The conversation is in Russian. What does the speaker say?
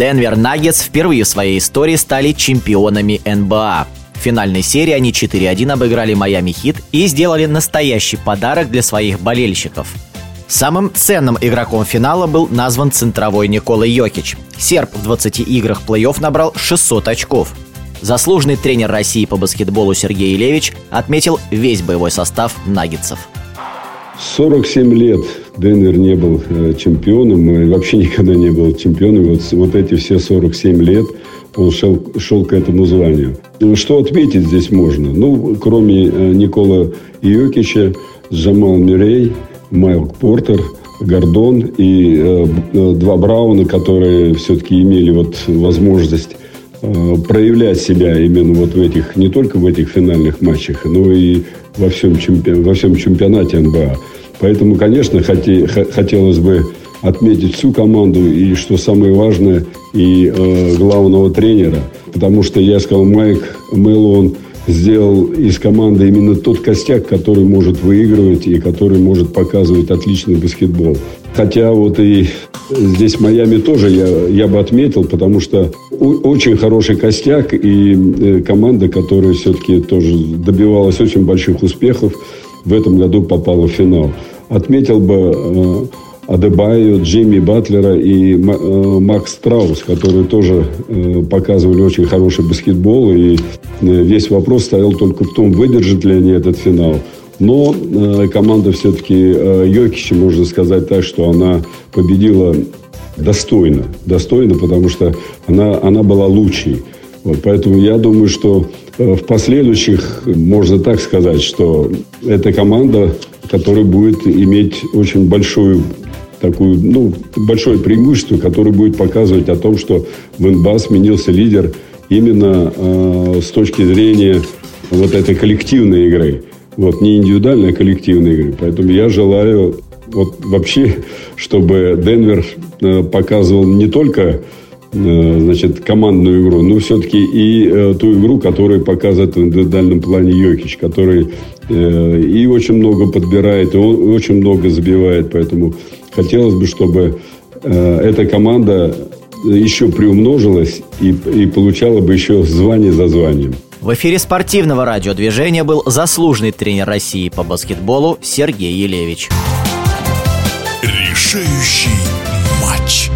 Денвер Наггетс впервые в своей истории стали чемпионами НБА. В финальной серии они 4-1 обыграли Майами Хит и сделали настоящий подарок для своих болельщиков. Самым ценным игроком финала был назван центровой Никола Йокич. Серб в 20 играх плей-офф набрал 600 очков. Заслуженный тренер России по баскетболу Сергей Илевич отметил весь боевой состав наггетсов. 47 лет Денвер не был э, чемпионом, и вообще никогда не был чемпионом. Вот, вот эти все 47 лет он шел, шел к этому званию. Ну, что отметить здесь можно? Ну, кроме э, Никола Иокича, Джамал Мирей, Майк Портер, Гордон и э, э, два Брауна, которые все-таки имели вот возможность э, проявлять себя именно вот в этих, не только в этих финальных матчах, но и во всем, чемпи... во всем чемпионате НБА. Поэтому, конечно, хоте... хотелось бы отметить всю команду и, что самое важное, и э, главного тренера. Потому что я сказал, Майк Мэллоун сделал из команды именно тот костяк, который может выигрывать и который может показывать отличный баскетбол. Хотя вот и здесь Майами тоже я, я бы отметил, потому что очень хороший костяк и э, команда, которая все-таки тоже добивалась очень больших успехов, в этом году попала в финал. Отметил бы э, Адебаю, Джимми Батлера и э, Макс Траус, которые тоже показывали очень хороший баскетбол. И весь вопрос стоял только в том, выдержат ли они этот финал. Но команда все-таки Йокича, можно сказать так, что она победила достойно. Достойно, потому что она, она была лучшей. Вот, поэтому я думаю, что в последующих, можно так сказать, что эта команда, которая будет иметь очень большую такую, ну, большое преимущество, которое будет показывать о том, что в НБА сменился лидер именно э, с точки зрения вот этой коллективной игры. Вот, не индивидуальной, а коллективной игры. Поэтому я желаю вот вообще, чтобы Денвер э, показывал не только э, значит, командную игру, но все-таки и э, ту игру, которую показывает в индивидуальном плане Йокич, который и очень много подбирает, и очень много забивает, поэтому Хотелось бы, чтобы эта команда еще приумножилась и, и получала бы еще звание за званием. В эфире спортивного радиодвижения был заслуженный тренер России по баскетболу Сергей Елевич. решающий матч.